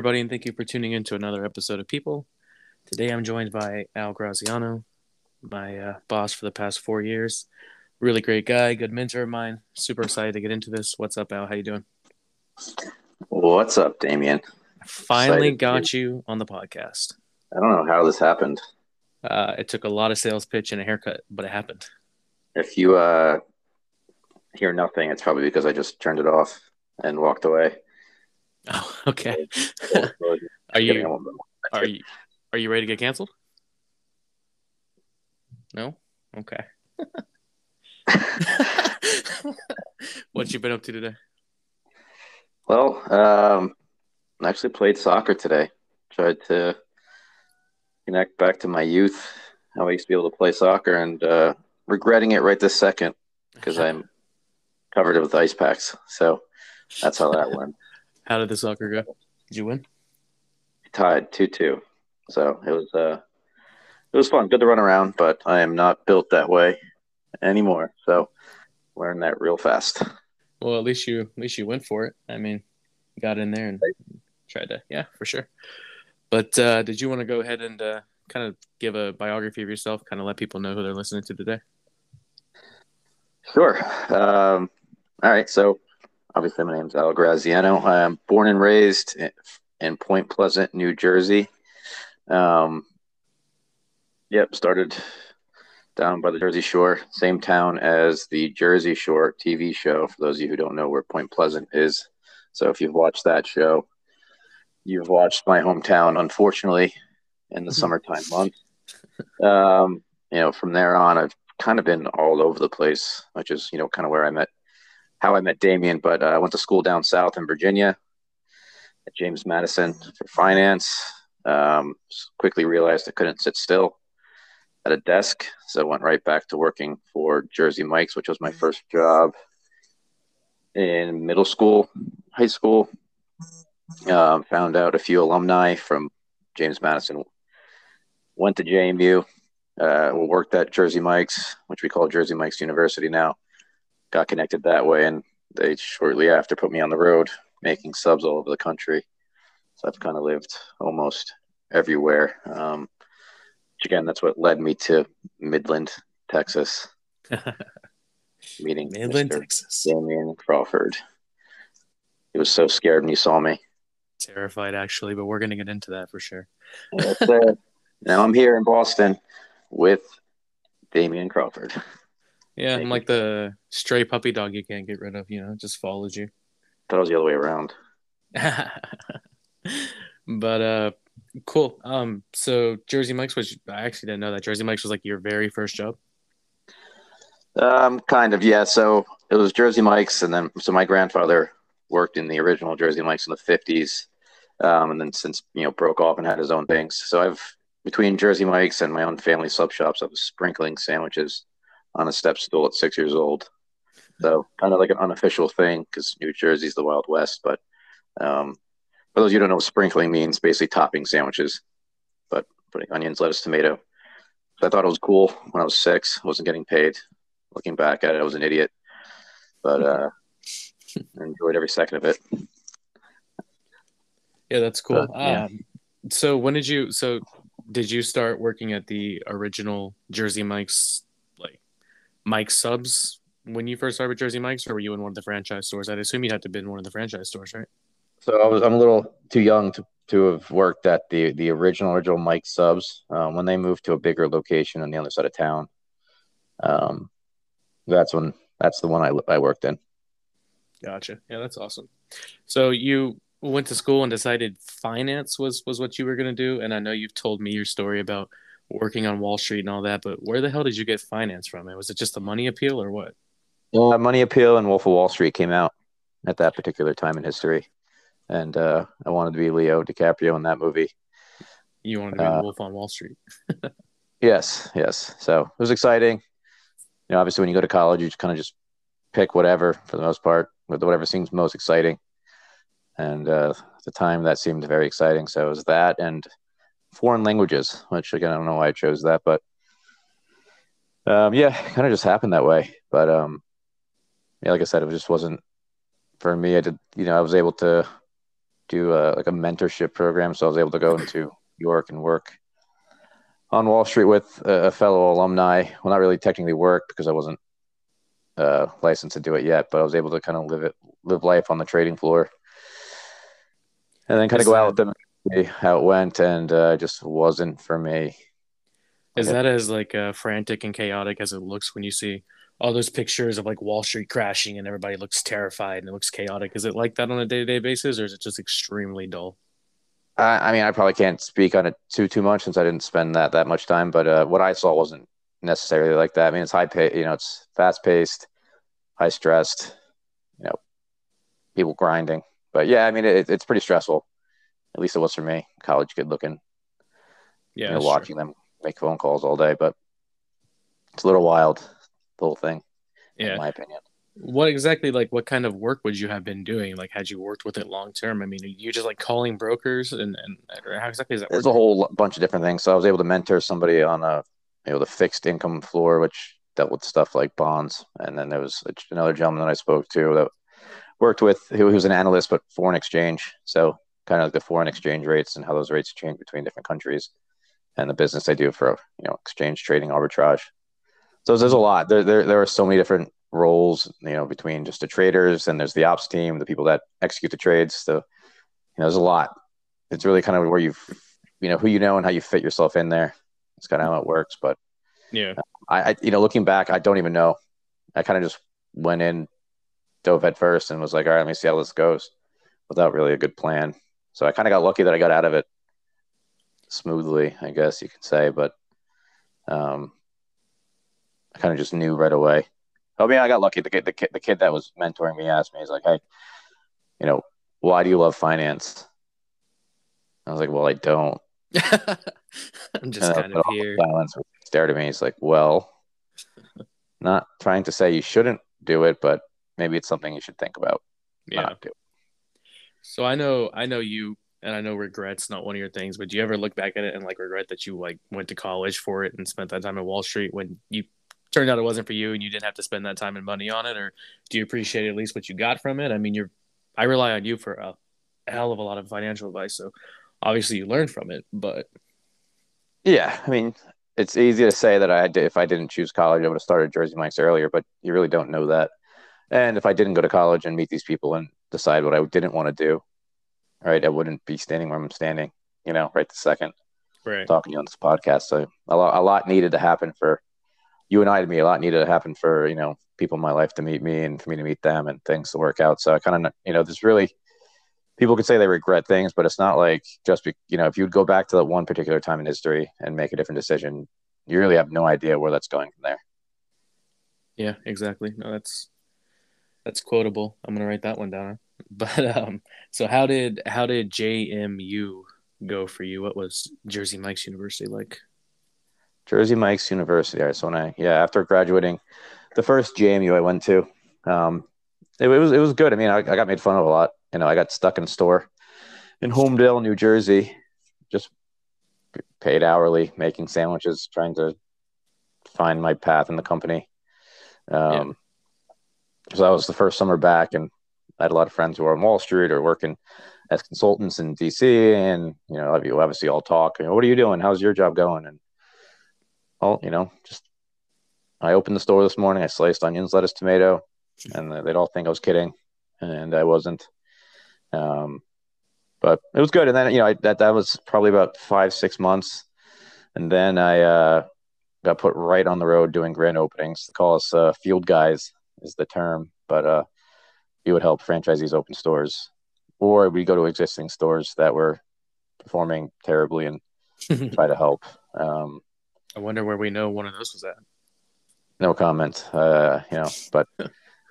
everybody, and thank you for tuning in to another episode of People. Today I'm joined by Al Graziano, my uh, boss for the past four years. Really great guy, good mentor of mine. Super excited to get into this. What's up, Al? How you doing? What's up, Damien? Finally Excited got to- you on the podcast. I don't know how this happened. Uh, it took a lot of sales pitch and a haircut, but it happened. If you uh, hear nothing, it's probably because I just turned it off and walked away. Oh, okay. Are you are you are you ready to get canceled? No. Okay. what you been up to today? Well, um, I actually played soccer today. Tried to connect back to my youth, how I used to be able to play soccer, and uh, regretting it right this second because I'm covered with ice packs. So that's how that went. How did the soccer go? Did you win? Tied two two. So it was uh, it was fun. Good to run around, but I am not built that way anymore. So learned that real fast. Well, at least you at least you went for it. I mean, got in there and tried to, yeah, for sure. But uh, did you want to go ahead and uh, kind of give a biography of yourself, kind of let people know who they're listening to today? Sure. Um, all right. So obviously, my name's Al Graziano. I'm born and raised in, in Point Pleasant, New Jersey. Um, yep. Started down by the Jersey Shore, same town as the Jersey Shore TV show. For those of you who don't know where Point Pleasant is, so if you've watched that show, you've watched my hometown. Unfortunately, in the summertime months. Um, you know, from there on, I've kind of been all over the place, which is you know kind of where I met, how I met Damien. But uh, I went to school down south in Virginia, at James Madison for finance. Um, quickly realized I couldn't sit still at a desk, so went right back to working for Jersey Mike's, which was my first job in middle school, high school. Um, found out a few alumni from James Madison. Went to JMU, uh, worked at Jersey Mike's, which we call Jersey Mike's University now. Got connected that way, and they shortly after put me on the road, making subs all over the country. So I've kind of lived almost everywhere. Um, which again, that's what led me to Midland, Texas, meeting Midland, Mr. Texas. Damien Crawford. He was so scared when he saw me. Terrified, actually, but we're going to get into that for sure. Now I'm here in Boston with Damien Crawford. Yeah, I'm like the stray puppy dog you can't get rid of, you know, just follows you. Thought it was the other way around. but uh cool. Um so Jersey Mike's was I actually didn't know that Jersey Mike's was like your very first job. Um, kind of, yeah. So it was Jersey Mike's, and then so my grandfather worked in the original Jersey Mike's in the fifties, um, and then since you know broke off and had his own things. So I've between Jersey Mike's and my own family sub shops, I was sprinkling sandwiches on a step stool at six years old. So kind of like an unofficial thing because New Jersey's the Wild West. But um, for those of you who don't know what sprinkling means, basically topping sandwiches, but putting onions, lettuce, tomato. So I thought it was cool when I was six. I wasn't getting paid. Looking back at it, I was an idiot, but uh, I enjoyed every second of it. Yeah, that's cool. Uh, yeah. Um so when did you so did you start working at the original Jersey Mike's like Mike subs when you first started with Jersey Mike's or were you in one of the franchise stores? I'd assume you had to have been in one of the franchise stores, right? So I was I'm a little too young to, to have worked at the the original original Mike Subs um, when they moved to a bigger location on the other side of town. Um, that's when that's the one I I worked in. Gotcha. Yeah, that's awesome. So you went to school and decided finance was was what you were going to do, and I know you've told me your story about working on Wall Street and all that, but where the hell did you get finance from? Was it just a money appeal or what? Uh, Money Appeal and Wolf of Wall Street came out at that particular time in history, and uh, I wanted to be Leo DiCaprio in that movie. You wanted to be Uh, Wolf on Wall Street. Yes, yes. So it was exciting. You know, obviously, when you go to college, you just kind of just pick whatever for the most part, with whatever seems most exciting. And uh, at the time, that seemed very exciting. So it was that and foreign languages, which again, I don't know why I chose that, but um, yeah, kind of just happened that way. But um, yeah, like I said, it just wasn't for me. I did, you know, I was able to do a, like a mentorship program. So I was able to go into York and work on Wall Street with a, a fellow alumni. Well, not really technically work because I wasn't uh, licensed to do it yet, but I was able to kind of live it, live life on the trading floor, and then kind of go out with them, see how it went, and uh, just wasn't for me. Is that as like uh, frantic and chaotic as it looks when you see all those pictures of like Wall Street crashing and everybody looks terrified and it looks chaotic? Is it like that on a day to day basis, or is it just extremely dull? I, I mean, I probably can't speak on it too too much since I didn't spend that that much time. But uh, what I saw wasn't necessarily like that. I mean, it's high pay, you know, it's fast paced, high stressed, you know, people grinding. But yeah, I mean, it, it's pretty stressful. At least it was for me. College good looking, yeah, you know, watching true. them make phone calls all day. But it's a little wild, the whole thing. Yeah, in my opinion what exactly like what kind of work would you have been doing like had you worked with it long term i mean you just like calling brokers and, and how exactly is that there's a whole bunch of different things so i was able to mentor somebody on a you know the fixed income floor which dealt with stuff like bonds and then there was another gentleman that i spoke to that worked with who, who was an analyst but foreign exchange so kind of like the foreign exchange rates and how those rates change between different countries and the business i do for you know exchange trading arbitrage so there's a lot there, there, there are so many different roles, you know, between just the traders and there's the ops team, the people that execute the trades. So, you know, there's a lot. It's really kind of where you, you know, who you know and how you fit yourself in there. It's kind of how it works. But yeah, I, I you know, looking back, I don't even know. I kind of just went in, dove head first, and was like, all right, let me see how this goes, without really a good plan. So I kind of got lucky that I got out of it smoothly, I guess you could say. But um, I kind of just knew right away I mean, I got lucky. The kid, the kid, the kid that was mentoring me asked me, he's like, "Hey, you know, why do you love finance?" I was like, "Well, I don't." I'm just and kind of here. Silence stared at me. He's like, "Well, not trying to say you shouldn't do it, but maybe it's something you should think about." Yeah. So I know, I know you, and I know regrets not one of your things. But do you ever look back at it and like regret that you like went to college for it and spent that time at Wall Street when you turned out it wasn't for you and you didn't have to spend that time and money on it or do you appreciate at least what you got from it i mean you're i rely on you for a hell of a lot of financial advice so obviously you learned from it but yeah i mean it's easy to say that i did if i didn't choose college i would have started jersey mike's earlier but you really don't know that and if i didn't go to college and meet these people and decide what i didn't want to do right i wouldn't be standing where i'm standing you know right the second right talking to you on this podcast so a lot, a lot needed to happen for you and I to me a lot needed to happen for you know people in my life to meet me and for me to meet them and things to work out. So I kind of you know there's really people could say they regret things, but it's not like just be, you know if you'd go back to that one particular time in history and make a different decision, you really have no idea where that's going from there. Yeah, exactly. No, that's that's quotable. I'm gonna write that one down. But um, so how did how did JMU go for you? What was Jersey Mike's University like? Jersey Mike's University. All right, so when I yeah after graduating, the first JMU I went to, um, it, it was it was good. I mean, I, I, got made fun of a lot. You know, I got stuck in a store in Holmdel, New Jersey, just paid hourly, making sandwiches, trying to find my path in the company. Um, yeah. So that was the first summer back, and I had a lot of friends who were on Wall Street or working as consultants in DC, and you know, obviously all talk. You know, what are you doing? How's your job going? And well, you know, just I opened the store this morning. I sliced onions, lettuce, tomato, and they'd all think I was kidding, and I wasn't. Um, but it was good. And then you know I, that that was probably about five six months, and then I uh, got put right on the road doing grand openings. They call us uh, field guys is the term, but uh, we would help franchisees open stores, or we go to existing stores that were performing terribly and try to help. Um, I wonder where we know one of those was at. No comment. Uh, you know, but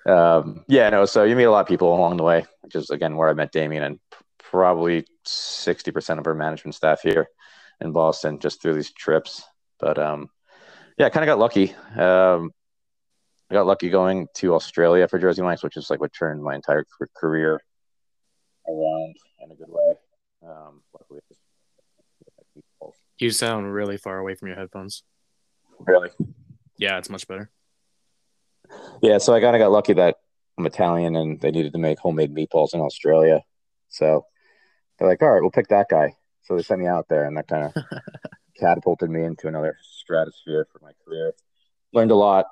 um, yeah, no. So you meet a lot of people along the way, which is again where I met Damien and probably sixty percent of our management staff here in Boston just through these trips. But um, yeah, I kind of got lucky. Um, I got lucky going to Australia for Jersey Mike's, which is like what turned my entire career around in a good way. Um, luckily, you sound really far away from your headphones. Really? Yeah, it's much better. Yeah, so I kind of got lucky that I'm Italian and they needed to make homemade meatballs in Australia. So they're like, all right, we'll pick that guy. So they sent me out there, and that kind of catapulted me into another stratosphere for my career. Learned a lot.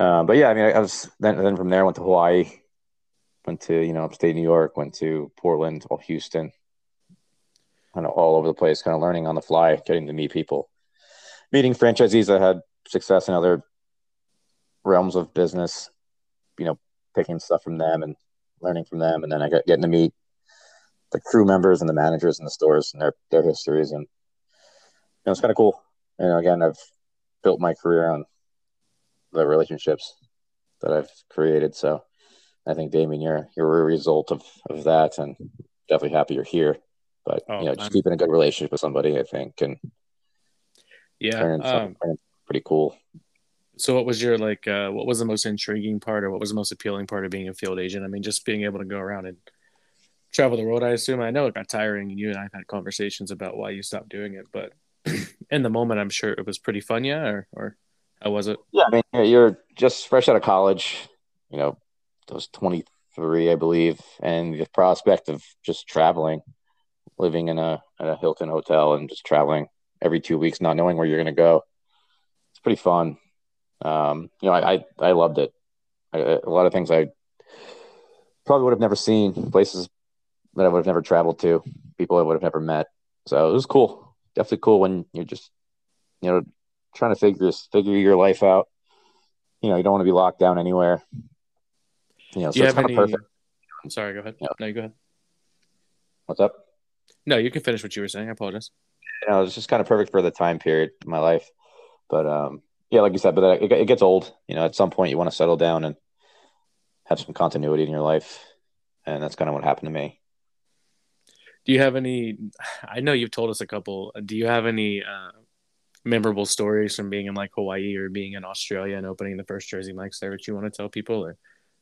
Uh, but yeah, I mean, I was then then from there I went to Hawaii, went to you know upstate New York, went to Portland, all Houston, kind of all over the place, kind of learning on the fly, getting to meet people, meeting franchisees that had success in other realms of business, you know, picking stuff from them and learning from them, and then I got getting to meet the crew members and the managers in the stores and their their histories, and you know, it's kind of cool. And again, I've built my career on the relationships that I've created. So I think Damien, you're you're a result of of that, and definitely happy you're here. But oh, you know, just I'm... keeping a good relationship with somebody, I think, and yeah, um, pretty cool. So, what was your like? Uh, what was the most intriguing part, or what was the most appealing part of being a field agent? I mean, just being able to go around and travel the world. I assume. I know it got tiring, and you and I've had conversations about why you stopped doing it. But in the moment, I'm sure it was pretty fun. Yeah, or or how was it? Yeah, I mean, you're just fresh out of college. You know, I was 23, I believe, and the prospect of just traveling, living in a, a Hilton hotel, and just traveling every two weeks, not knowing where you're going to go. It's pretty fun. Um, you know, I, I, I loved it. I, a lot of things I probably would have never seen, places that I would have never traveled to, people I would have never met. So it was cool. Definitely cool when you're just, you know, trying to figure this, figure your life out. You know, you don't want to be locked down anywhere. You know, so it's kind any... of perfect. I'm sorry, go ahead. Yeah. No, you go ahead. What's up? No, you can finish what you were saying. I apologize. You know, it's just kind of perfect for the time period of my life. But um, yeah, like you said, but it, it gets old. You know, at some point you want to settle down and have some continuity in your life, and that's kind of what happened to me. Do you have any? I know you've told us a couple. Do you have any uh, memorable stories from being in like Hawaii or being in Australia and opening the first Jersey Mike's there that you want to tell people, or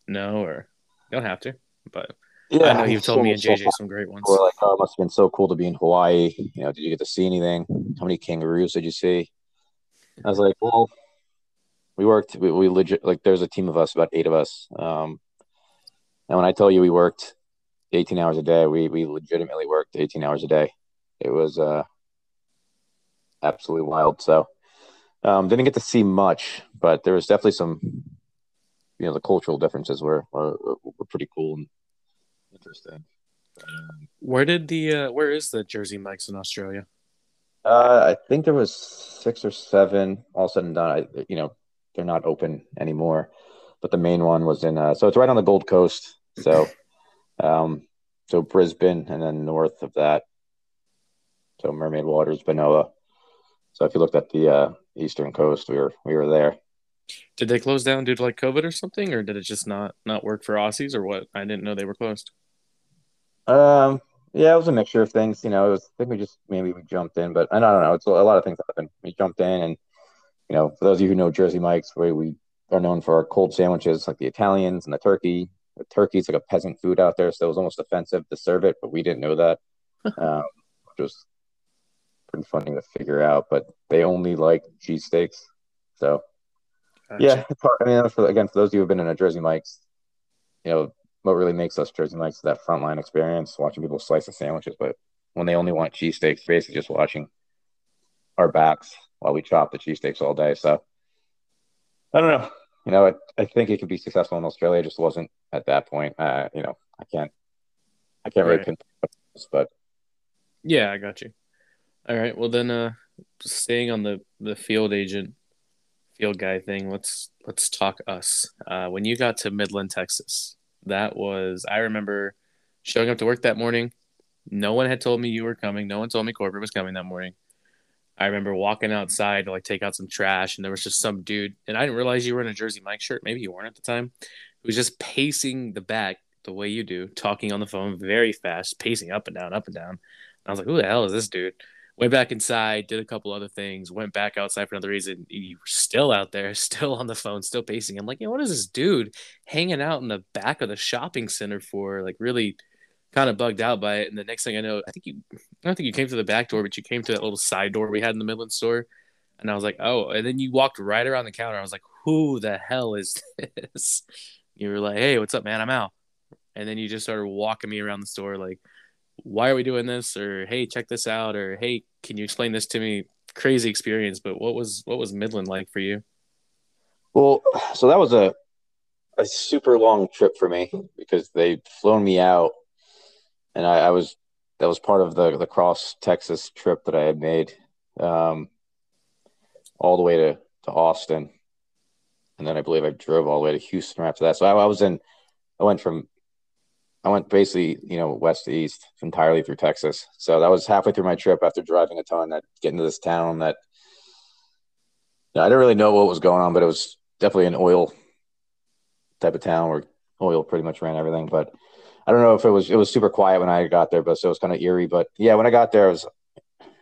no, or you don't have to, but. Yeah, I know you've told so, me and JJ so some great ones. Like, oh, it must have been so cool to be in Hawaii. You know, did you get to see anything? How many kangaroos did you see? I was like, well, we worked. We, we legit like there's a team of us, about eight of us. Um, and when I tell you we worked 18 hours a day, we we legitimately worked 18 hours a day. It was uh absolutely wild. So um, didn't get to see much, but there was definitely some. You know, the cultural differences were were, were pretty cool and interesting. Where did the uh, where is the Jersey Mike's in Australia? Uh, I think there was six or seven. All said and done, I, you know, they're not open anymore. But the main one was in. Uh, so it's right on the Gold Coast. So, um, so Brisbane, and then north of that, so Mermaid Waters, Benowa. So if you looked at the uh, eastern coast, we were we were there. Did they close down due to like COVID or something, or did it just not not work for Aussies, or what? I didn't know they were closed. Um, yeah, it was a mixture of things. You know, it was I think we just maybe we jumped in, but I don't know. It's a, a lot of things happened. We jumped in, and you know, for those of you who know Jersey Mike's, where we are known for our cold sandwiches, like the Italians and the turkey. The turkey's like a peasant food out there, so it was almost offensive to serve it, but we didn't know that, um, which was pretty funny to figure out. But they only like cheesesteaks, so gotcha. yeah. I mean, for, again, for those of you who've been in a Jersey Mike's, you know, what really makes us Jersey Mike's is that frontline experience, watching people slice the sandwiches. But when they only want cheesesteaks, basically just watching our backs while we chop the cheesesteaks all day. So I don't know. You know, I, I think it could be successful in Australia. It just wasn't at that point. Uh, you know, I can't, I can't right. really this, but yeah, I got you. All right. Well, then, uh, staying on the the field agent, field guy thing. Let's let's talk us. Uh, when you got to Midland, Texas, that was I remember showing up to work that morning. No one had told me you were coming. No one told me corporate was coming that morning. I remember walking outside to like take out some trash, and there was just some dude, and I didn't realize you were in a Jersey Mike shirt. Maybe you weren't at the time. Who was just pacing the back the way you do, talking on the phone very fast, pacing up and down, up and down. And I was like, "Who the hell is this dude?" Went back inside, did a couple other things, went back outside for another reason. You were still out there, still on the phone, still pacing. I'm like, you know, what is this dude hanging out in the back of the shopping center for? Like, really kind of bugged out by it. And the next thing I know, I think you, I don't think you came to the back door, but you came to that little side door we had in the Midland store. And I was like, oh, and then you walked right around the counter. I was like, who the hell is this? You were like, hey, what's up, man? I'm out. And then you just started walking me around the store, like why are we doing this? Or hey check this out. Or hey can you explain this to me? Crazy experience but what was what was midland like for you? Well so that was a a super long trip for me because they'd flown me out. And I, I was that was part of the the cross texas trip that i had made um, all the way to to austin. And then i believe i drove all the way to houston after that. So I, I was in i went from I went basically, you know, west to east entirely through Texas. So that was halfway through my trip after driving a ton that getting to this town that you know, I didn't really know what was going on, but it was definitely an oil type of town where oil pretty much ran everything. But I don't know if it was it was super quiet when I got there, but so it was kind of eerie. But yeah, when I got there, I was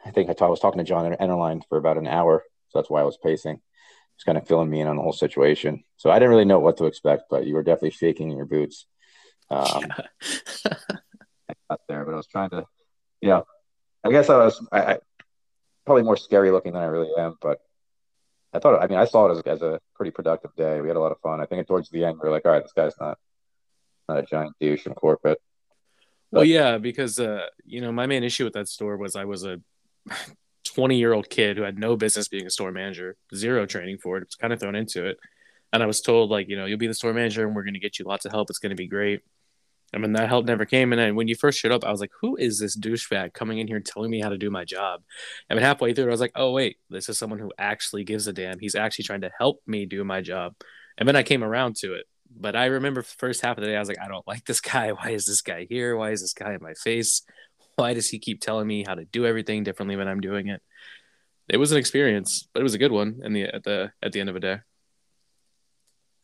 I think I, was talking to John Ennerline for about an hour, so that's why I was pacing. Just kind of filling me in on the whole situation. So I didn't really know what to expect, but you were definitely shaking in your boots. Um, yeah. I got there, but I was trying to, yeah. I guess I was I, I, probably more scary looking than I really am, but I thought. I mean, I saw it as, as a pretty productive day. We had a lot of fun. I think towards the end, we were like, all right, this guy's not not a giant douche from corporate. But, well, yeah, because uh, you know, my main issue with that store was I was a 20 year old kid who had no business being a store manager, zero training for it. It was kind of thrown into it. And I was told, like, you know, you'll be the store manager and we're going to get you lots of help. It's going to be great. I mean, that help never came. And then when you first showed up, I was like, who is this douchebag coming in here telling me how to do my job? I mean, halfway through, I was like, oh, wait, this is someone who actually gives a damn. He's actually trying to help me do my job. And then I came around to it. But I remember first half of the day, I was like, I don't like this guy. Why is this guy here? Why is this guy in my face? Why does he keep telling me how to do everything differently when I'm doing it? It was an experience, but it was a good one. In the at the at the end of the day.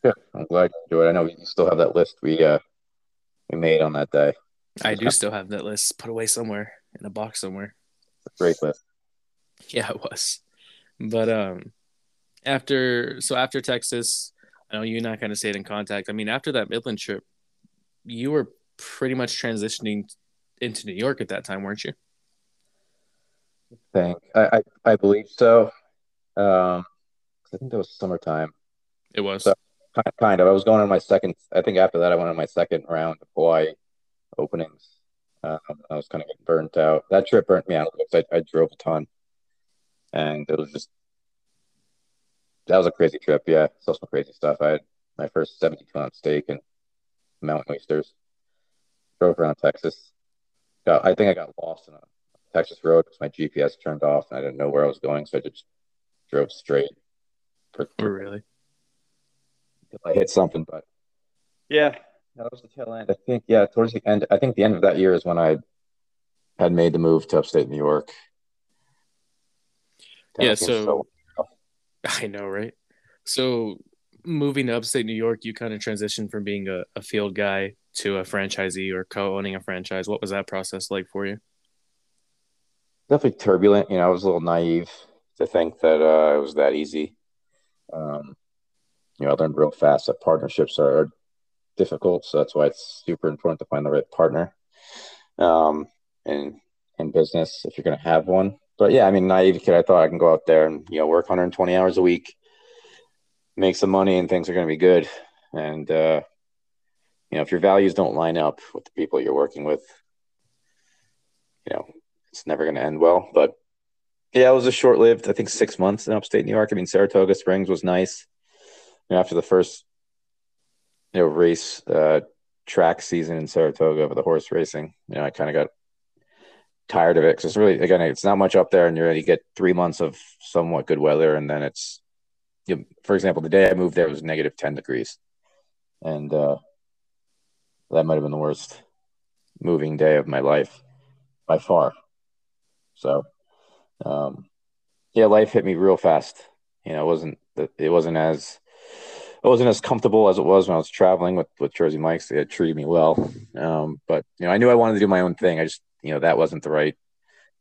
Yeah, I'm glad you enjoyed. I know you still have that list. We uh we made on that day. I do still have that list put away somewhere in a box somewhere. Great list. Yeah, it was. But um after so after Texas, I know you and I kind of stayed in contact. I mean, after that Midland trip, you were pretty much transitioning into New York at that time, weren't you? I think I, I, I believe so. Um, I think that was summertime. It was. So Kind of. I was going on my second. I think after that, I went on my second round of Hawaii openings. Um, I was kind of burnt out. That trip burnt me out because I, I drove a ton, and it was just that was a crazy trip. Yeah, saw some crazy stuff. I had my first 72 ounce steak and mountain oysters. Drove around Texas. Got, I think I got lost in a Texas road because my GPS turned off and I didn't know where I was going, so I just drove straight. For, oh, really? If I hit something. But yeah, that was the tail end. I think yeah, towards the end. I think the end of that year is when I had made the move to upstate New York. That yeah, so, so I know, right? So moving to upstate New York, you kind of transitioned from being a, a field guy to a franchisee or co-owning a franchise. What was that process like for you? Definitely turbulent. You know, I was a little naive to think that uh, it was that easy. Um, you know, I learned real fast that partnerships are difficult. So that's why it's super important to find the right partner um, in in business if you're going to have one. But yeah, I mean, naive kid, I thought I can go out there and you know work 120 hours a week, make some money, and things are going to be good. And uh, you know, if your values don't line up with the people you're working with, you know, it's never going to end well. But yeah, it was a short lived. I think six months in upstate New York. I mean, Saratoga Springs was nice you know, after the first you know race uh, track season in Saratoga for the horse racing, you know, I kind of got tired of it because it's really again it's not much up there, and you're you get three months of somewhat good weather, and then it's you know, for example, the day I moved there was negative ten degrees, and uh, that might have been the worst moving day of my life by far. So, um, yeah, life hit me real fast. You know, it wasn't it wasn't as it wasn't as comfortable as it was when I was traveling with with Jersey Mike's. They had treated me well, um, but you know I knew I wanted to do my own thing. I just you know that wasn't the right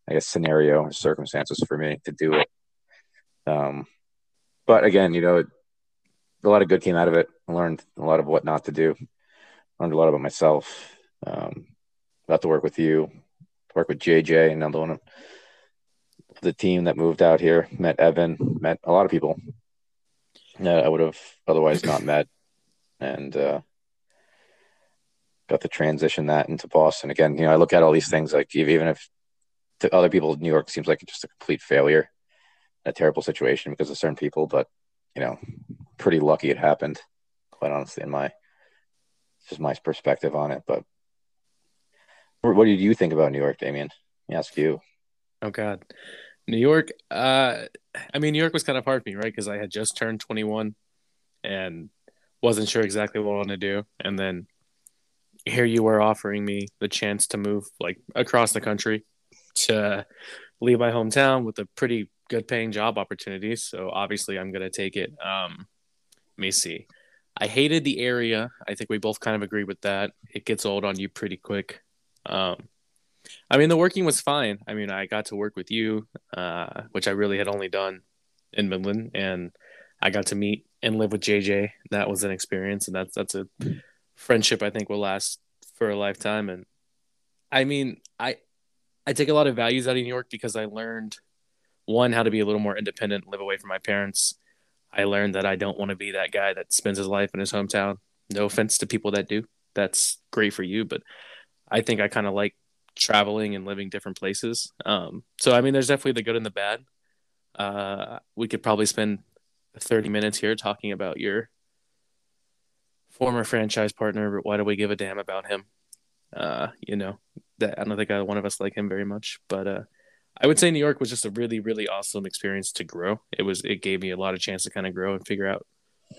I guess scenario or circumstances for me to do it. Um, but again, you know, a lot of good came out of it. I learned a lot of what not to do. Learned a lot about myself. Um, to work with you, work with JJ, another one of the team that moved out here. Met Evan, met a lot of people uh, I would have otherwise not met, and uh, got to transition that into Boston again. You know, I look at all these things like even if to other people, New York seems like just a complete failure, a terrible situation because of certain people, but you know, pretty lucky it happened. Quite honestly, in my just my perspective on it. But what did you think about New York, Damien? Let me ask you. Oh God, New York. Uh, I mean, New York was kind of hard for me, right? Because I had just turned 21 and wasn't sure exactly what I wanted to do, and then here you were offering me the chance to move like across the country to leave my hometown with a pretty good paying job opportunity. So obviously, I'm gonna take it. Um, let me see. I hated the area. I think we both kind of agree with that. It gets old on you pretty quick. Um, I mean, the working was fine. I mean, I got to work with you, uh, which I really had only done in Midland, and I got to meet and live with JJ. That was an experience, and that's that's a friendship I think will last for a lifetime. And I mean, I I take a lot of values out of New York because I learned one how to be a little more independent, live away from my parents. I learned that I don't want to be that guy that spends his life in his hometown. No offense to people that do. That's great for you, but I think I kind of like traveling and living different places. Um, so I mean, there's definitely the good and the bad. Uh, we could probably spend 30 minutes here talking about your former franchise partner, but why do we give a damn about him? Uh, you know, that I don't think one of us like him very much, but uh, I would say New York was just a really, really awesome experience to grow. It was, it gave me a lot of chance to kind of grow and figure out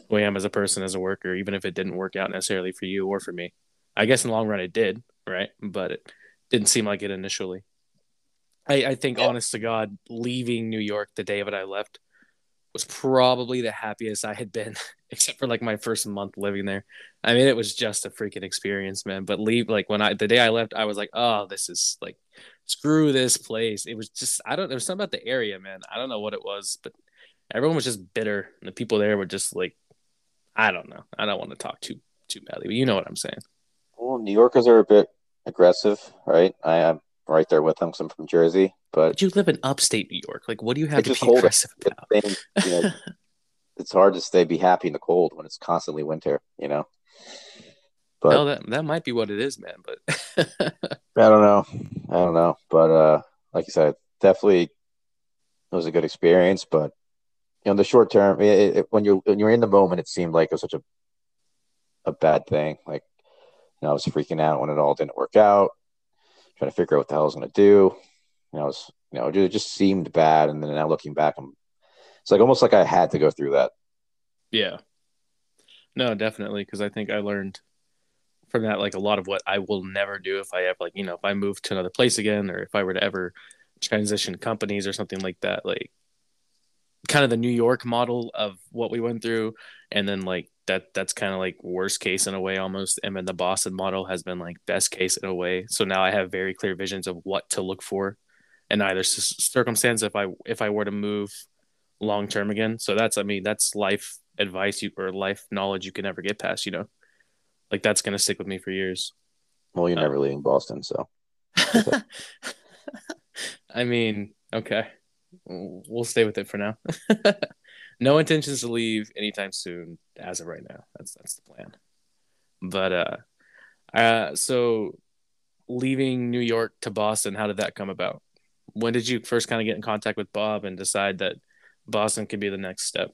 who I am as a person, as a worker, even if it didn't work out necessarily for you or for me. I guess in the long run it did, right? But it didn't seem like it initially. I, I think, yeah. honest to God, leaving New York the day that I left was probably the happiest I had been, except for like my first month living there. I mean, it was just a freaking experience, man. But leave like when I the day I left, I was like, oh, this is like screw this place. It was just I don't there was something about the area, man. I don't know what it was, but everyone was just bitter. And the people there were just like I don't know. I don't want to talk too too badly, but you know what I'm saying. Well, New Yorkers are a bit aggressive, right? I am right there with them because I'm from Jersey. But, but, you live in upstate New York. Like, what do you have to be aggressive about? It's, you know, it's hard to stay be happy in the cold when it's constantly winter. You know. But no, that that might be what it is, man. But I don't know. I don't know. But uh, like you said, definitely it was a good experience. But you know, in the short term, it, it, when you're when you're in the moment, it seemed like it was such a a bad thing. Like know, I was freaking out when it all didn't work out, trying to figure out what the hell I was going to do. Know, it was, you know, it just seemed bad. And then now looking back, I'm, it's like almost like I had to go through that. Yeah. No, definitely. Cause I think I learned from that, like a lot of what I will never do if I have, like, you know, if I move to another place again, or if I were to ever transition companies or something like that, like kind of the New York model of what we went through. And then like that that's kind of like worst case in a way almost. And then the boston model has been like best case in a way. So now i have very clear visions of what to look for in either circumstance if i if i were to move long term again. So that's i mean that's life advice you or life knowledge you can never get past you know? Like that's gonna stick with me for years. Well you're um, never leaving boston so. I mean okay. We'll stay with it for now no intentions to leave anytime soon as of right now. That's that's the plan. But uh, uh, so leaving New York to Boston, how did that come about? When did you first kind of get in contact with Bob and decide that Boston could be the next step?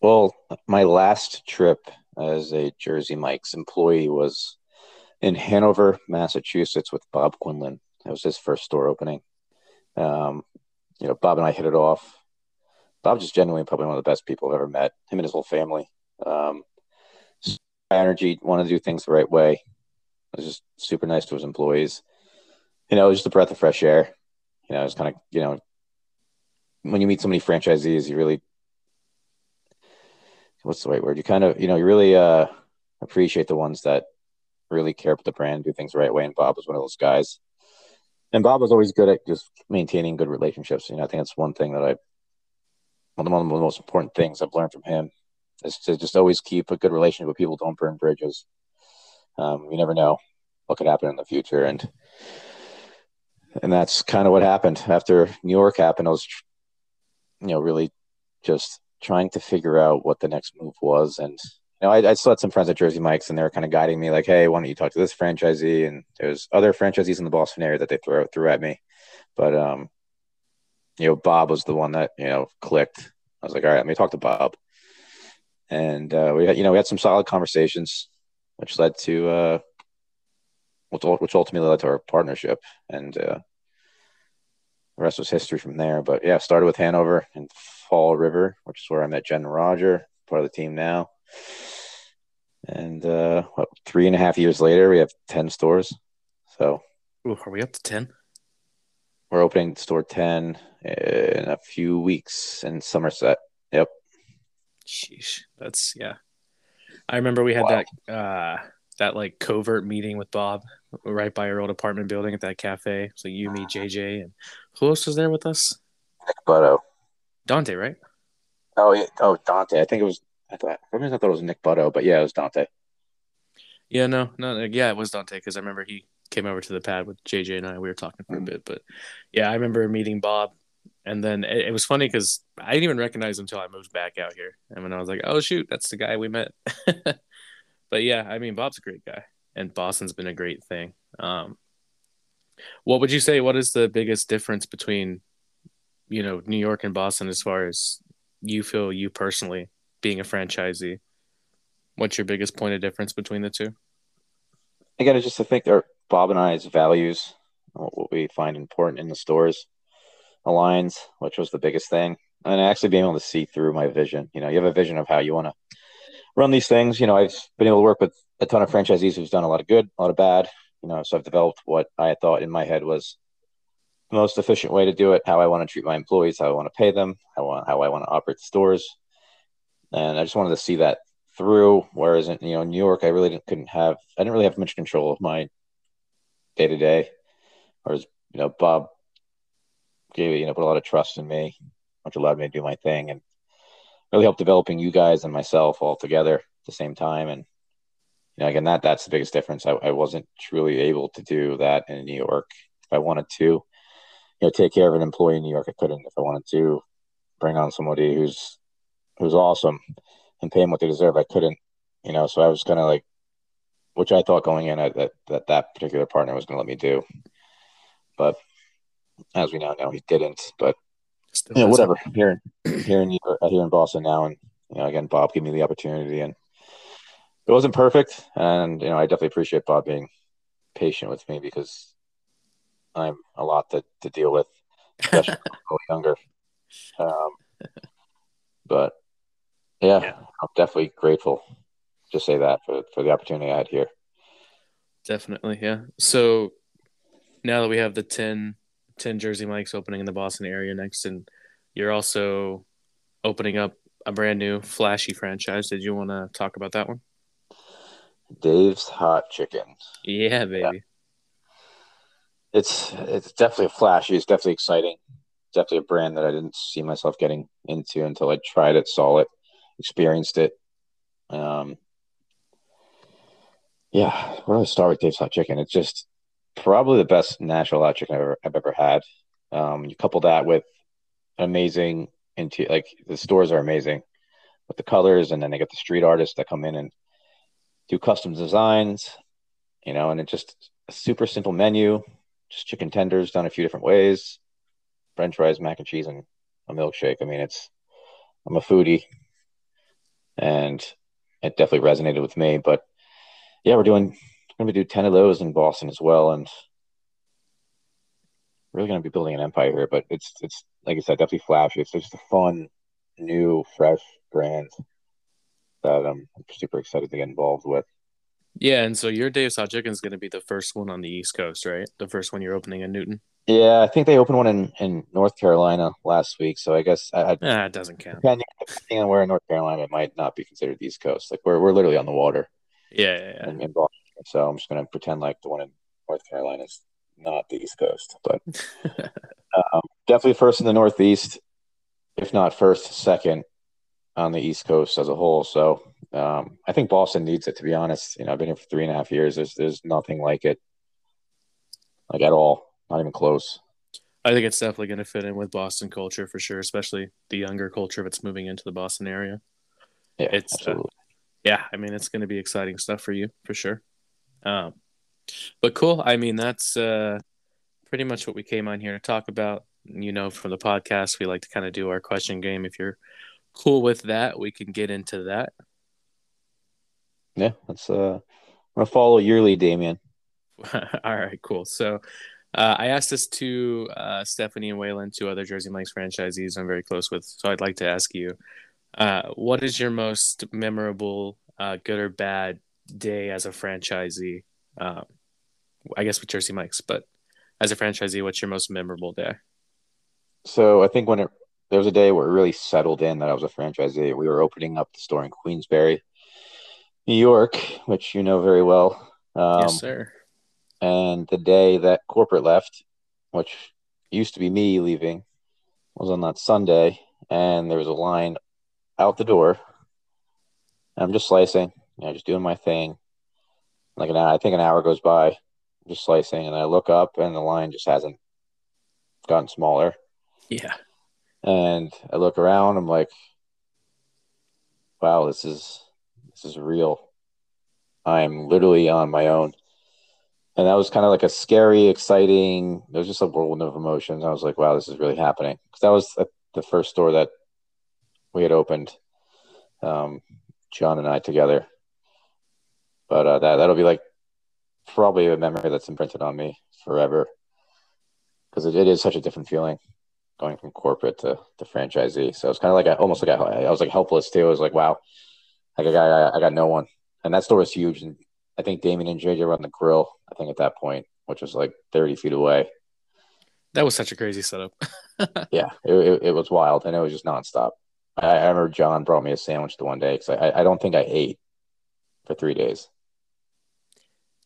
Well, my last trip as a Jersey Mike's employee was in Hanover, Massachusetts, with Bob Quinlan. It was his first store opening. Um, you know, Bob and I hit it off Bob's just genuinely probably one of the best people I've ever met. Him and his whole family. Um, energy, want to do things the right way. It was just super nice to his employees. You know, it was just a breath of fresh air. You know, it's kind of you know, when you meet so many franchisees, you really what's the right word? You kind of you know you really uh, appreciate the ones that really care about the brand, do things the right way. And Bob was one of those guys. And Bob was always good at just maintaining good relationships. You know, I think that's one thing that I one of the most important things I've learned from him is to just always keep a good relationship with people. Don't burn bridges. Um, you never know what could happen in the future, and and that's kind of what happened after New York happened. I was, you know, really just trying to figure out what the next move was, and you know, I, I still had some friends at Jersey Mike's, and they were kind of guiding me, like, "Hey, why don't you talk to this franchisee?" And there's other franchisees in the Boston area that they threw threw at me, but um, you know, Bob was the one that you know clicked. I was like, "All right, let me talk to Bob," and uh, we had, you know, we had some solid conversations, which led to uh, which ultimately led to our partnership, and uh, the rest was history from there. But yeah, started with Hanover and Fall River, which is where I met Jen Roger, part of the team now. And uh, what, three and a half years later, we have 10 stores. So, Ooh, are we up to 10? We're opening store 10 in a few weeks in Somerset. Yep. Sheesh. That's, yeah. I remember we had wow. that, uh, that like covert meeting with Bob right by our old apartment building at that cafe. So you, me, JJ, and who else was there with us? Nick Butto. Dante, right? Oh yeah. Oh Dante. I think it was. I thought. For I thought it was Nick Butto, but yeah, it was Dante. Yeah, no, no, yeah, it was Dante because I remember he came over to the pad with JJ and I. We were talking for mm-hmm. a bit, but yeah, I remember meeting Bob, and then it, it was funny because I didn't even recognize him until I moved back out here, and when I was like, "Oh shoot, that's the guy we met." but yeah, I mean, Bob's a great guy, and Boston's been a great thing. Um, what would you say? What is the biggest difference between, you know, New York and Boston as far as you feel you personally being a franchisee? What's your biggest point of difference between the two? Again, it's just I think our Bob and I's values, what we find important in the stores, aligns, which was the biggest thing, and actually being able to see through my vision. You know, you have a vision of how you want to run these things. You know, I've been able to work with a ton of franchisees who've done a lot of good, a lot of bad. You know, so I've developed what I thought in my head was the most efficient way to do it, how I want to treat my employees, how I want to pay them, how I want, how I want to operate the stores. And I just wanted to see that through. Whereas in you know New York, I really didn't, couldn't have I didn't really have much control of my day to day. or as you know Bob gave you know put a lot of trust in me, which allowed me to do my thing and really helped developing you guys and myself all together at the same time. And you know, again, that that's the biggest difference. I, I wasn't truly able to do that in New York. If I wanted to, you know, take care of an employee in New York, I couldn't. If I wanted to bring on somebody who's who's awesome and pay them what they deserve, I couldn't. You know, so I was kind of like, which I thought going in that that that particular partner was going to let me do, but as we now know, he didn't. But Still you know, whatever. Here, here in here in Boston now, and you know, again, Bob gave me the opportunity, and it wasn't perfect. And you know, I definitely appreciate Bob being patient with me because I'm a lot to, to deal with, especially younger. Um, but yeah, yeah, I'm definitely grateful. Just say that for for the opportunity I had here. Definitely, yeah. So now that we have the 10 10 Jersey Mike's opening in the Boston area next, and you're also opening up a brand new flashy franchise. Did you want to talk about that one? Dave's Hot Chicken. Yeah, baby. Yeah. It's it's definitely flashy. It's definitely exciting. definitely a brand that I didn't see myself getting into until I tried it, saw it, experienced it. Um, yeah, we're gonna start with Dave's Hot Chicken? It's just probably the best Nashville hot chicken I've ever, I've ever had. Um, you couple that with amazing into like the stores are amazing with the colors, and then they get the street artists that come in and do custom designs, you know, and it's just a super simple menu, just chicken tenders done a few different ways, French fries, mac and cheese, and a milkshake. I mean, it's I'm a foodie, and it definitely resonated with me. But yeah, we're doing going to do 10 of those in Boston as well. And really going to be building an empire here, but it's, it's like I said, definitely flashy. It's just a fun, new, fresh brand that I'm super excited to get involved with. Yeah, and so your Dave's Hot Chicken is going to be the first one on the East Coast, right? The first one you're opening in Newton. Yeah, I think they opened one in, in North Carolina last week. So I guess I, I ah, it doesn't count. Depending, depending, on where in North Carolina, it might not be considered the East Coast. Like we're we're literally on the water. Yeah, yeah, yeah. In, Boston. So I'm just going to pretend like the one in North Carolina is not the East Coast, but um, definitely first in the Northeast, if not first, second on the East Coast as a whole. So um, I think Boston needs it. To be honest, you know, I've been here for three and a half years. There's there's nothing like it, like at all. Not even close. I think it's definitely going to fit in with Boston culture for sure, especially the younger culture that's moving into the Boston area. Yeah, it's. Uh, yeah, I mean, it's going to be exciting stuff for you for sure. Um, but cool. I mean, that's uh, pretty much what we came on here to talk about. You know, from the podcast, we like to kind of do our question game. If you're cool with that, we can get into that. Yeah, that's uh, I'm gonna follow yearly, Damien. All right, cool. So uh, I asked this to uh, Stephanie and Waylon, two other Jersey Mike's franchisees I'm very close with. So I'd like to ask you, uh, what is your most memorable, uh, good or bad day as a franchisee? Um, I guess with Jersey Mike's, but as a franchisee, what's your most memorable day? So I think when it there was a day where it really settled in that I was a franchisee. We were opening up the store in Queensbury, New York, which you know very well. Um, yes, sir. And the day that corporate left, which used to be me leaving, was on that Sunday, and there was a line out the door. I'm just slicing, you know, just doing my thing. Like an hour, I think an hour goes by, just slicing, and I look up, and the line just hasn't gotten smaller. Yeah. And I look around, I'm like, wow, this is this is real. I'm literally on my own. And that was kind of like a scary, exciting, it was just a whirlwind of emotions. I was like, wow, this is really happening. Because that was the first store that we had opened, um, John and I together. But uh, that, that'll be like probably a memory that's imprinted on me forever. Because it, it is such a different feeling going from corporate to, to franchisee. So it's kind of like a, almost like I was like helpless too. I was like, wow, like I got I got no one, and that store was huge. And I think Damien and JJ were on the grill. I think at that point, which was like thirty feet away. That was such a crazy setup. yeah, it, it, it, was wild, and it was just nonstop. I, I remember John brought me a sandwich the one day because I, I don't think I ate for three days.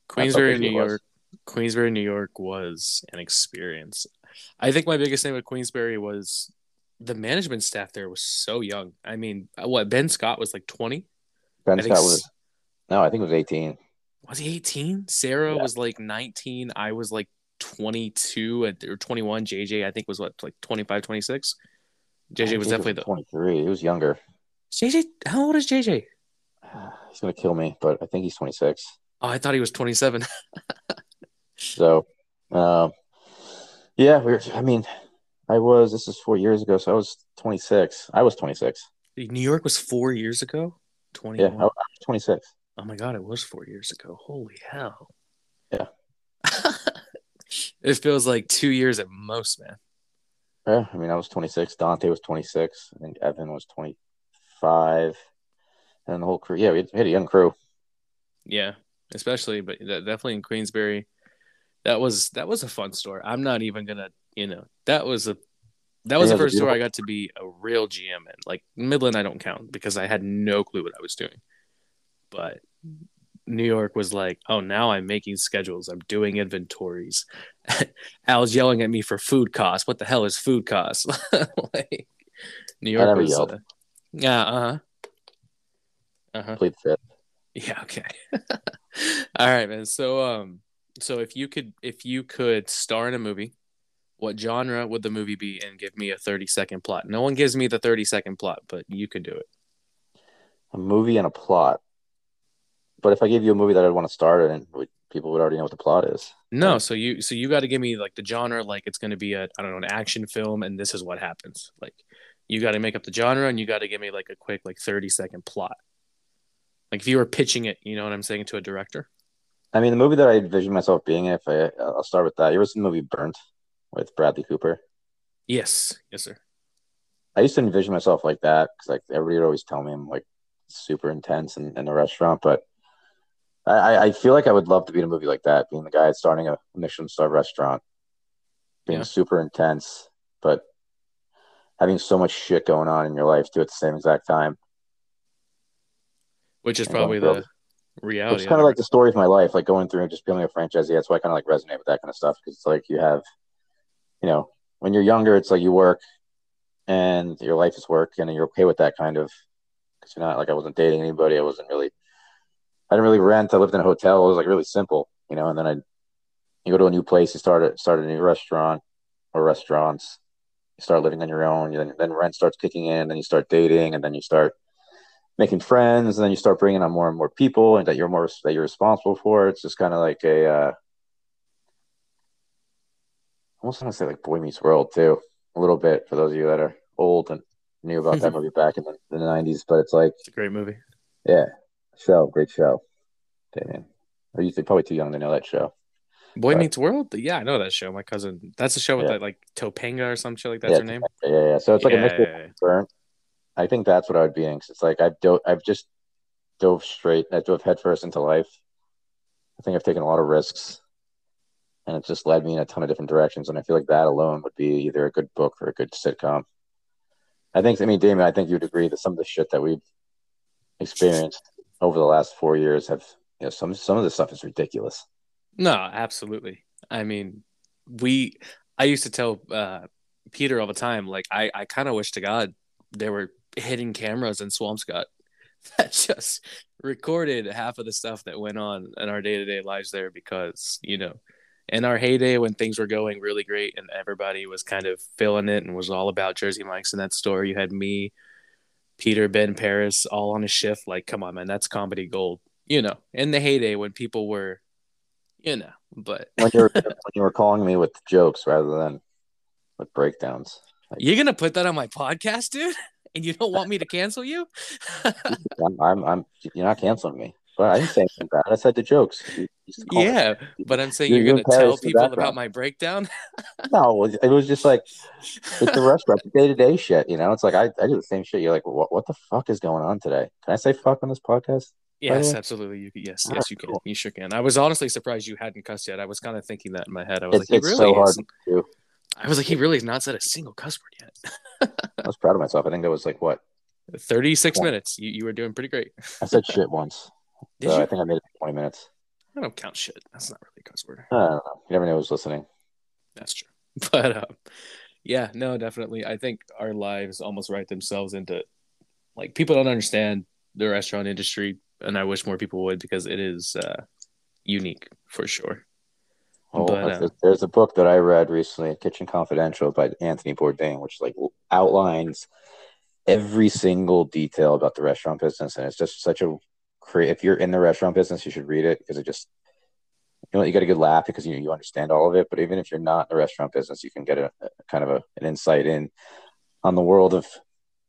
Queensbury, New York. Queensbury, New York was an experience. I think my biggest thing with Queensbury was the management staff there was so young. I mean, what Ben Scott was like twenty. Ben Scott was no, I think it was eighteen. Was he eighteen? Sarah yeah. was like nineteen. I was like twenty two or twenty one. JJ I think was what like 25, 26? JJ was definitely was the twenty three. He was younger. JJ, how old is JJ? He's gonna kill me, but I think he's twenty six. Oh, I thought he was twenty seven. so, um, yeah, we're. I mean, I was. This is four years ago, so I was 26. I was 26. New York was four years ago. 20. Yeah, I was 26. Oh my god, it was four years ago. Holy hell. Yeah. it feels like two years at most, man. Yeah, I mean, I was 26. Dante was 26. I think Evan was 25. And the whole crew. Yeah, we had a young crew. Yeah, especially, but definitely in Queensbury that was that was a fun store. I'm not even gonna, you know, that was a that was yeah, the first store I got to be a real GM in. Like Midland, I don't count because I had no clue what I was doing. But New York was like, oh, now I'm making schedules. I'm doing inventories. Al's yelling at me for food costs. What the hell is food costs? like New York was. Uh, yeah. Uh huh. Uh huh. Plead fifth. Yeah. Okay. All right, man. So, um, so if you could if you could star in a movie, what genre would the movie be and give me a 30 second plot? No one gives me the 30 second plot, but you could do it. A movie and a plot. But if I gave you a movie that I'd want to start in, would, people would already know what the plot is. No, so you so you got to give me like the genre, like it's going to be a I don't know an action film, and this is what happens. Like you got to make up the genre, and you got to give me like a quick like thirty second plot. Like if you were pitching it, you know what I'm saying to a director. I mean, the movie that I envision myself being if I, I'll start with that. You ever seen the movie Burnt with Bradley Cooper? Yes, yes, sir. I used to envision myself like that because like everybody would always tell me I'm like super intense in, in the restaurant, but I, I feel like I would love to be in a movie like that, being the guy starting a Michelin star restaurant, being yeah. super intense, but having so much shit going on in your life too at the same exact time. Which is probably the reality. It's kind of like the story of my life, like going through and just becoming a franchisee. That's why I kind of like resonate with that kind of stuff because it's like you have, you know, when you're younger, it's like you work and your life is work and you're okay with that kind of because you're not like I wasn't dating anybody. I wasn't really, I didn't really rent. I lived in a hotel. It was like really simple, you know. And then I, you go to a new place, you start a, start a new restaurant or restaurants. You start living on your own. Then then rent starts kicking in. Then you start dating, and then you start making friends, and then you start bringing on more and more people, and that you're more that you're responsible for. It's just kind of like a uh, almost want to say like Boy Meets World too, a little bit for those of you that are old and knew about that movie back in the, the 90s. But it's like It's a great movie. yeah, show, great show. Damn, are you probably too young to know that show? Boy Right. Meets World. Yeah, I know that show. My cousin. That's a show with Yeah. that like Topanga or some shit like that's yeah, her name. Yeah, yeah. So it's like yeah, a mix of yeah, yeah. burnt. I think that's what I would be in. 'cause it's like I've do- I've just dove straight. I dove headfirst into life. I think I've taken a lot of risks, and it's just led me in a ton of different directions. And I feel like that alone would be either a good book or a good sitcom. I think. I mean, Damien, I think you'd agree that some of the shit that we've experienced over the last four years have, you know, some some of the stuff is ridiculous. No, absolutely. I mean, we. I used to tell uh, Peter all the time, like I, I kind of wish to God there were hidden cameras in Swampscott that just recorded half of the stuff that went on in our day to day lives there, because you know, in our heyday when things were going really great and everybody was kind of feeling it and was all about Jersey Mike's in that store, you had me, Peter, Ben, Paris, all on a shift. Like, come on, man, that's comedy gold. You know, in the heyday when people were, you know, but When you were when you were calling me with jokes rather than with breakdowns. You're gonna put that on my podcast, dude, and you don't want me to cancel you? I'm, I'm, I'm, you're not canceling me. I didn't say anything bad. I said the jokes. You used to call me- yeah, but I'm saying You- you're gonna tell people about my breakdown. No, it was- it just like it's the restaurant, day to day shit. You know, it's like I, I do the same shit. You're like, what, what the fuck is going on today? Can I say fuck on this podcast? yes, absolutely. You yes, Ah, yes, you can. cool. You sure can. I was honestly surprised you hadn't cussed yet. I was kind of thinking that in my head. I was It's, like, he it's really so hard to do. I was like, he really has not said a single cuss word yet. I was proud of myself. I think that was like what 36 Cool. minutes. You, you were doing pretty great. I said shit once. Did so you? I think I made it 20 minutes. I don't count shit. That's not really a cuss word. I don't know. You never know who's listening. That's true. But um, yeah, no, definitely. I think our lives almost write themselves into like people don't understand the restaurant industry, and I wish more people would because it is uh, unique for sure. Oh, But, uh, there's a book that I read recently, Kitchen Confidential by Anthony Bourdain, which like outlines every single detail about the restaurant business, and it's just such a create. If you're in the restaurant business, you should read it because it just you know you get a good laugh because you you understand all of it. But even if you're not in the restaurant business, you can get a, a kind of a, an insight in on the world of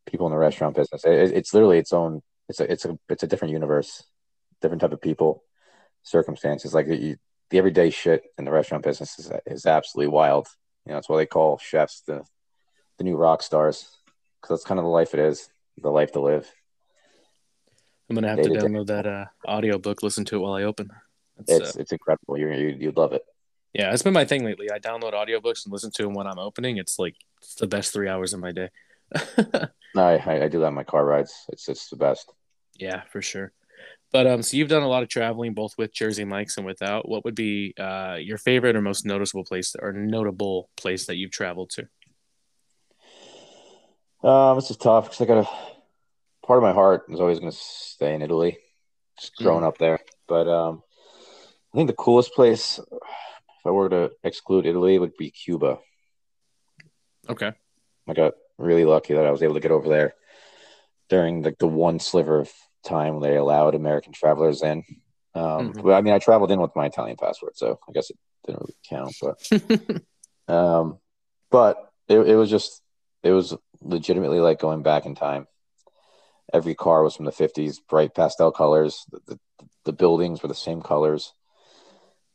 people in the restaurant business. It, it's literally its own. It's a it's a it's a different universe, different type of people, circumstances. Like you, the everyday shit in the restaurant business is is absolutely wild. You know, that's why they call chefs the the new rock stars because that's kind of the life it is, the life to live. I'm gonna have to Day to day. download that uh, audio book, listen to it while I open. It's, uh, It's incredible. You're, you you'd love it. yeah, it's been my thing lately. I download audiobooks and listen to them when I'm opening. It's like it's the best three hours of my day. No, I, I I do that on my car rides. It's it's the best. Yeah, for sure. But um, so you've done a lot of traveling, both with Jersey Mike's and without. What would be uh your favorite or most noticeable place or notable place that you've traveled to? Um, this is tough because I got a part of my heart is always going to stay in Italy, just growing up there. But um, I think the coolest place, if I were to exclude Italy, would be Cuba. Okay. I got really lucky that I was able to get over there during like the one sliver of time they allowed American travelers in. Um, Mhm. but, I mean, I traveled in with my Italian passport, so I guess it didn't really count. But um, but it, it was just it was legitimately like going back in time. Every car was from the '50s, bright pastel colors. The, the, the buildings were the same colors.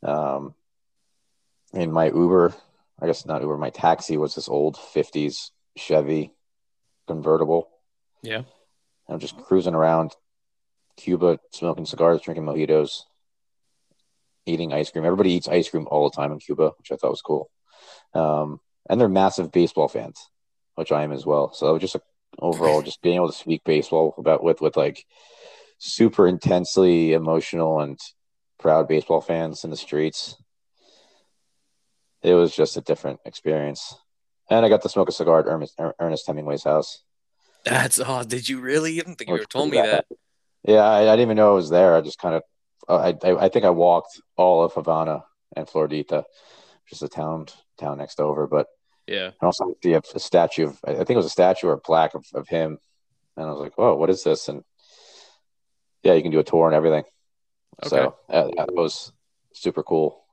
Um, in my Uber, I guess not Uber, my taxi was this old '50s Chevy convertible. Yeah. I'm just cruising around Cuba, smoking cigars, drinking mojitos, eating ice cream. Everybody eats ice cream all the time in Cuba, which I thought was cool. Um, and they're massive baseball fans, which I am as well. So just overall, just being able to speak baseball about with with like super intensely emotional and proud baseball fans in the streets. It was just a different experience. And I got to smoke a cigar at Ernest, er, Ernest Hemingway's house. That's oh, did you really? I don't think you ever told me that. Yeah, I, I didn't even know it was there. I just kind of, uh, I, I, I think I walked all of Havana and Floridita, which is a town town next over. But Yeah. I also see a, a statue of, I think it was a statue or a plaque of, of him, and I was like, "Whoa, what is this?" And Yeah, you can do a tour and everything. Okay. So uh, that was super cool.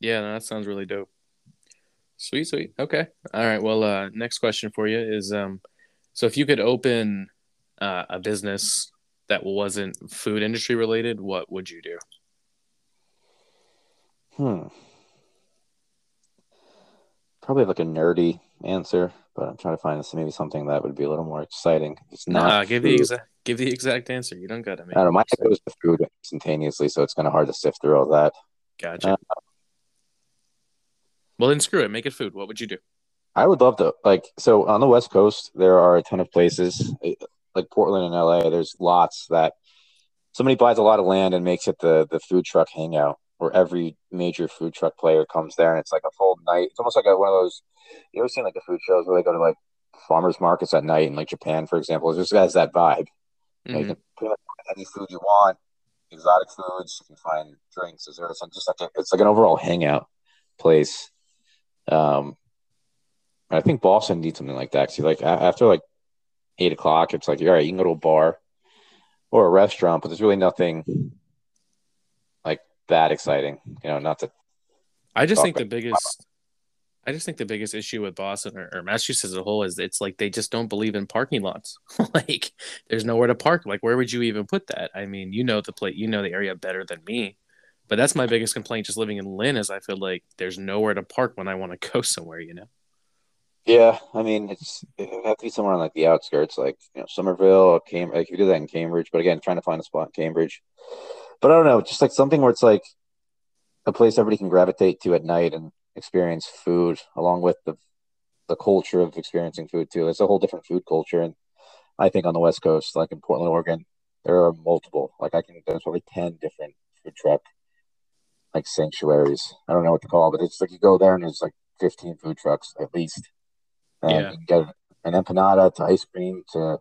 Yeah, no, that sounds really dope. Sweet, sweet. Okay. All right. Well, uh, next question for you is um, so if you could open uh, a business that wasn't food industry related, what would you do? Hmm. Probably like a nerdy answer, but I'm trying to find this maybe something that would be a little more exciting. It's not. Nah, give the exact give the exact answer. You don't gotta make. I don't know. Head goes to food instantaneously, so it's kind of hard to sift through all that. Gotcha. Uh, well, then screw it. Make it food. What would you do? I would love to like so on the West Coast there are a ton of places eh, like Portland and LA. There's lots that somebody buys a lot of land and makes it the the food truck hangout where every major food truck player comes there and it's like a full night. It's almost like a, one of those you ever seen like the food shows where they go to like farmers markets at night in like Japan, for example. It just has that vibe. You, know, you can pretty much find any food you want, exotic foods. You can find drinks, desserts, and just like a, it's like an overall hangout place. Um, I think Boston needs something like that. See, like after like eight o'clock, it's like all right, you can go to a bar or a restaurant, but there's really nothing that exciting. You know, not to I just think the biggest. I just think the biggest issue with Boston or, or Massachusetts as a whole is it's like they just don't believe in parking lots. like, there's nowhere to park. Like, where would you even put that? I mean, you know the plate, you know the area better than me. But that's my biggest complaint just living in Lynn is I feel like there's nowhere to park when I want to go somewhere. You know. Yeah, I mean, it's it would have to be somewhere on like the outskirts, like you know, Somerville, or Cambridge. Like you do that in Cambridge, but again, trying to find a spot in Cambridge. But I don't know, just like something where it's like a place everybody can gravitate to at night and experience food, along with the the culture of experiencing food too. It's a whole different food culture, and I think on the West Coast, like in Portland, Oregon, there are multiple. Like I can, there's probably ten different food truck like sanctuaries. I don't know what to call, it, but it's like you go there and there's like 15 food trucks at least. And Yeah. you can get an empanada to ice cream to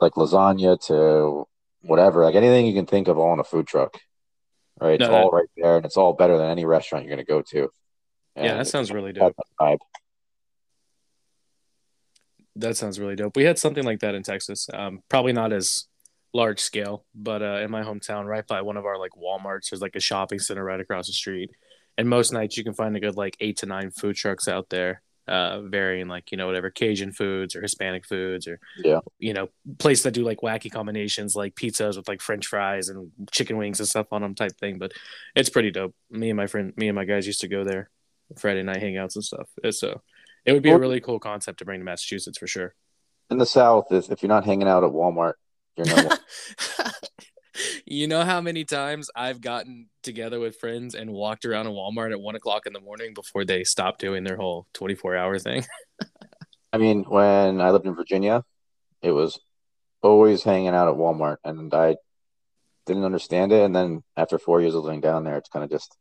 like lasagna to whatever, like anything you can think of all in a food truck. Right? It's No, all right there and it's all better than any restaurant you're going to go to. yeah, that sounds really dope. that. That sounds really dope. We had something like that in Texas. Um, probably not as large scale, but uh, in my hometown, right by one of our like WalMarts, there's like a shopping center right across the street. And most nights you can find a good like eight to nine food trucks out there, uh, varying like you know whatever Cajun foods or Hispanic foods or Yeah. you know places that do like wacky combinations like pizzas with like French fries and chicken wings and stuff on them type thing. But it's pretty dope. Me and my friend, me and my guys used to go there Friday night hangouts and stuff. So it would be a really cool concept to bring to Massachusetts for sure. In the South, if if you're not hanging out at Walmart, you're no you know how many times I've gotten together with friends and walked around a Walmart at one o'clock in the morning before they stopped doing their whole 24 hour thing? I mean, when I lived in Virginia, it was always hanging out at Walmart, and I didn't understand it. And then after four years of living down there, it's kind of just,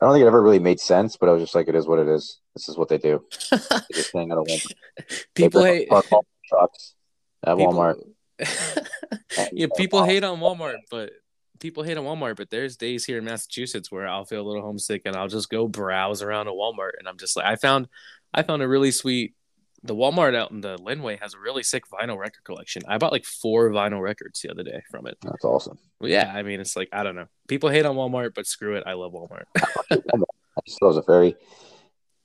I don't think it ever really made sense, but I was just like, it is what it is. This is what they do. They just hang out at Walmart. People hate park all the trucks at people- Walmart. yeah, people hate on Walmart, but people hate on Walmart, but there's days here in Massachusetts where I'll feel a little homesick and I'll just go browse around a Walmart and I'm just like I found I found a really sweet the Walmart out in the Lynnway has a really sick vinyl record collection. I bought like four vinyl records the other day from it. That's awesome. Yeah, I mean it's like I don't know. People hate on Walmart, but screw it, I love Walmart. I just thought it was a very,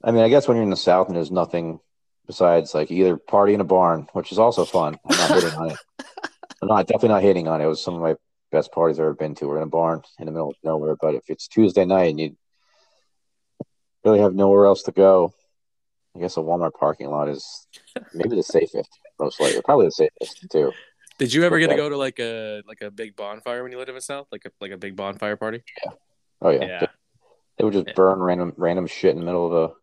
I mean, I guess when you're in the South and there's nothing besides like either party in a barn, which is also fun. I'm not hating on it. I'm not definitely not hating on it. It was some of my best parties I've ever been to. We're in a barn in the middle of nowhere. But if it's Tuesday night and you really have nowhere else to go, I guess a Walmart parking lot is maybe the safest, most likely. Probably the safest too. Did you ever get to go to like a like a big bonfire when you lived in the South? Like a like a big bonfire party? Yeah. Oh yeah. Yeah. They would just Yeah. burn random random shit in the middle of a.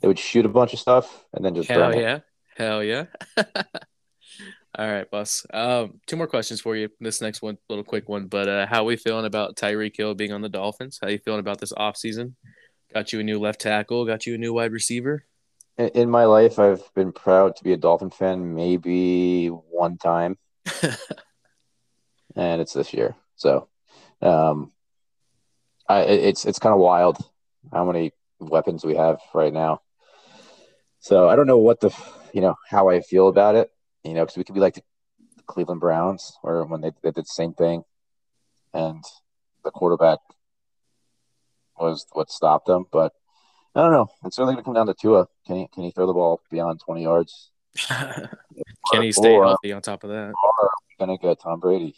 They would shoot a bunch of stuff and then just Hell burn it. yeah. Hell yeah. All right, boss. Um, two more questions for you. This next one, little quick one, but uh, how are we feeling about Tyreek Hill being on the Dolphins? How you feeling about this offseason? Got you a new left tackle, got you a new wide receiver. In, in my life, I've been proud to be a Dolphin fan maybe one time, and it's this year. So, um, I it's it's kind of wild how many weapons we have right now. So I don't know what the you know how I feel about it. You know, because we could be like the Cleveland Browns, or when they, they did the same thing, and the quarterback was what stopped them. But I don't know. It's really going to come down to Tua. Can he can he throw the ball beyond twenty yards? Can he stay Or- healthy on top of that? Or going to get Tom Brady?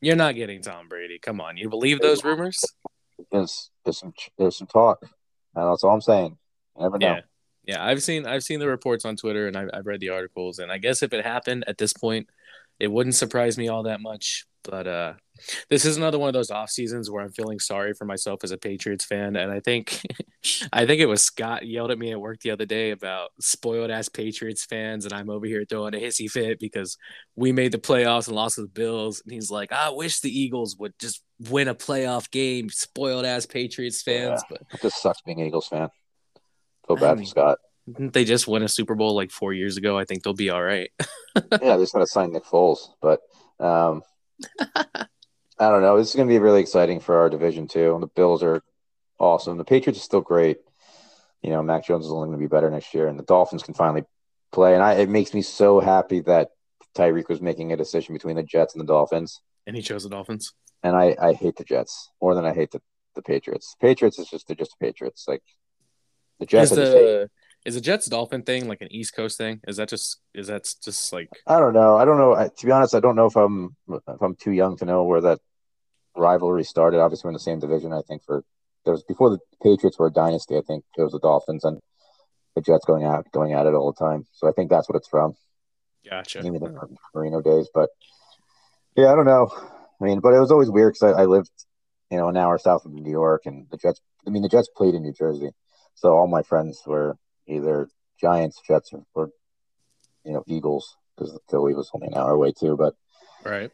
You're not getting Tom Brady. Come on, you believe those rumors? There's there's some there's some talk. And that's all I'm saying. You never know. Yeah, yeah. I've seen I've seen the reports on Twitter and I've, I've read the articles, and I guess if it happened at this point, it wouldn't surprise me all that much. But uh, this is another one of those off seasons where I'm feeling sorry for myself as a Patriots fan, and I think I think it was Scott yelled at me at work the other day about spoiled ass Patriots fans, and I'm over here throwing a hissy fit because we made the playoffs and lost to the Bills, and he's like, I wish the Eagles would just win a playoff game, spoiled ass Patriots fans, but It just sucks being an Eagles fan. Feel I bad mean- for Scott. Didn't they just win a Super Bowl like four years ago? I think they'll be all right. yeah, they're just going to sign Nick Foles. But um, I don't know. This is going to be really exciting for our division too. The Bills are awesome. The Patriots are still great. You know, Mac Jones is only going to be better next year, and the Dolphins can finally play. And I, it makes me so happy that Tyreek was making a decision between the Jets and the Dolphins. And he chose the Dolphins. And I, I hate the Jets more than I hate the, the Patriots. Patriots is just they're just the Patriots. Like the Jets Is hate. the is the Jets Dolphin thing like an East Coast thing? Is that just is that just like I don't know. I don't know. I, to be honest, I don't know if I'm if I'm too young to know where that rivalry started. Obviously, we're in the same division. I think for there was before the Patriots were a dynasty. I think it was the Dolphins and the Jets going out going at it all the time. So I think that's what it's from. gotcha? Maybe the hmm. Marino days, but yeah, I don't know. I mean, but it was always weird because I, I lived, you know, an hour south of New York, and the Jets. I mean, the Jets played in New Jersey, so all my friends were either Giants, Jets, or, or you know, Eagles because Philly was only an hour away too. But Right?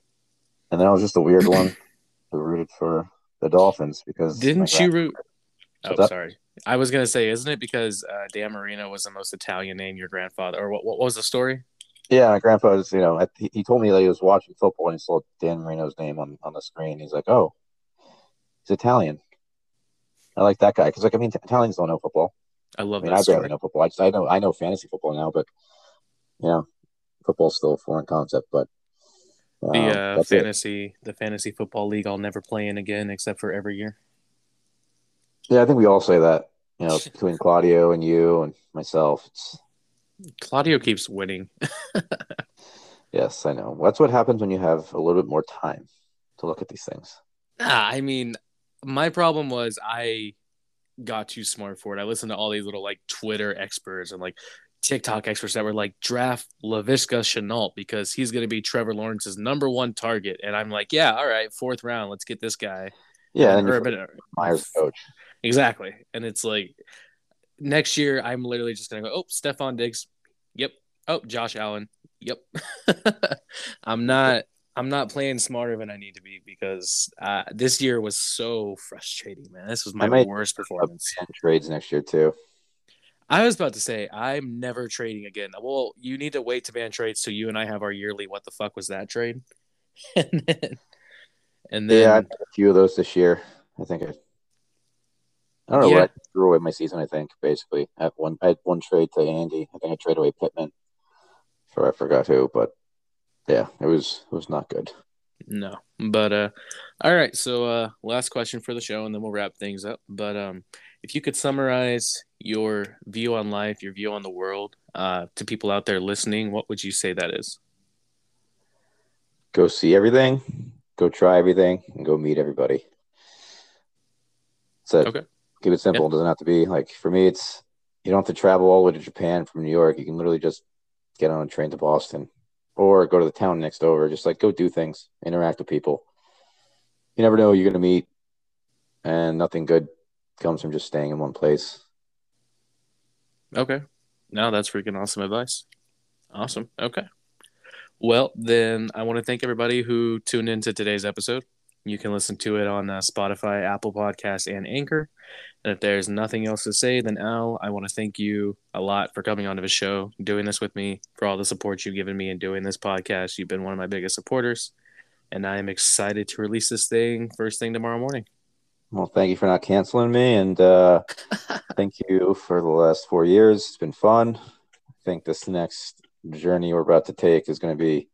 and then I was just a weird one who rooted for the Dolphins because Didn't you root? Oh, up? sorry. I was gonna say, isn't it because uh, Dan Marino was the most Italian name your grandfather, or what? What was the story? Yeah, my grandpa was, you know, he, he told me that he was watching football and he saw Dan Marino's name on, on the screen. He's like, oh, he's Italian. I like that guy because, like, I mean, Italians don't know football. I love. I love mean, that I barely story. know football. I just, I know, I know fantasy football now, but you know, football's still a foreign concept. But um, The uh, that's it. fantasy, the fantasy football league, I'll never play in again, except for every year. Yeah, I think we all say that. You know, between Claudio and you and myself, it's Claudio keeps winning. yes, I know. That's what happens when you have a little bit more time to look at these things. Ah, I mean, my problem was I got too smart for it. I listened to all these little like Twitter experts and like TikTok experts that were like draft Laviska Shenault because he's going to be Trevor Lawrence's number one target. And I'm like, yeah, all right, fourth round, let's get this guy. Yeah, and Urban- Meyer's coach. exactly. And it's like next year, I'm literally just going to go, oh, Stefon Diggs. Yep. Oh, Josh Allen. Yep. I'm not. I'm not playing smarter than I need to be because uh, this year was so frustrating, man. This was my worst performance. Trades next year too. I was about to say I'm never trading again. Well, you need to wait to ban trades so you and I have our yearly. What the fuck was that trade? and then, and then yeah, I had a few of those this year. I think I. I don't know. Yeah. what I threw away my season. I think basically I had one. I had one trade to Andy. I think I traded away Pittman. For I forgot who, but yeah, it was it was not good. No. But uh all right, so uh last question for the show and then we'll wrap things up. But um if you could summarize your view on life, your view on the world, uh to people out there listening, what would you say that is? Go see everything. Go try everything, and go meet everybody. So. Okay. Keep it simple. It doesn't have to be like for me. It's you don't have to travel all the way to Japan from New York. You can literally just get on a train to Boston, or go to the town next over. Just like go do things, interact with people. You never know who you're gonna meet, and nothing good comes from just staying in one place. Okay. No, that's freaking awesome advice. Awesome. Okay. Well, then I want to thank everybody who tuned into today's episode. You can listen to it on uh, Spotify, Apple Podcasts, and Anchor. And if there's nothing else to say, then Al, I want to thank you a lot for coming onto the show, doing this with me, for all the support you've given me in doing this podcast. You've been one of my biggest supporters, and I am excited to release this thing first thing tomorrow morning. Well, thank you for not canceling me, and uh, thank you for the last four years. It's been fun. I think this next journey we're about to take is going to be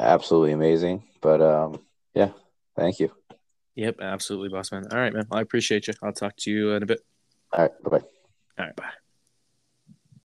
absolutely amazing. But um, yeah, thank you. Yep, absolutely, boss man. All right, man. I appreciate you. I'll talk to you in a bit. All right, bye bye. All right, bye.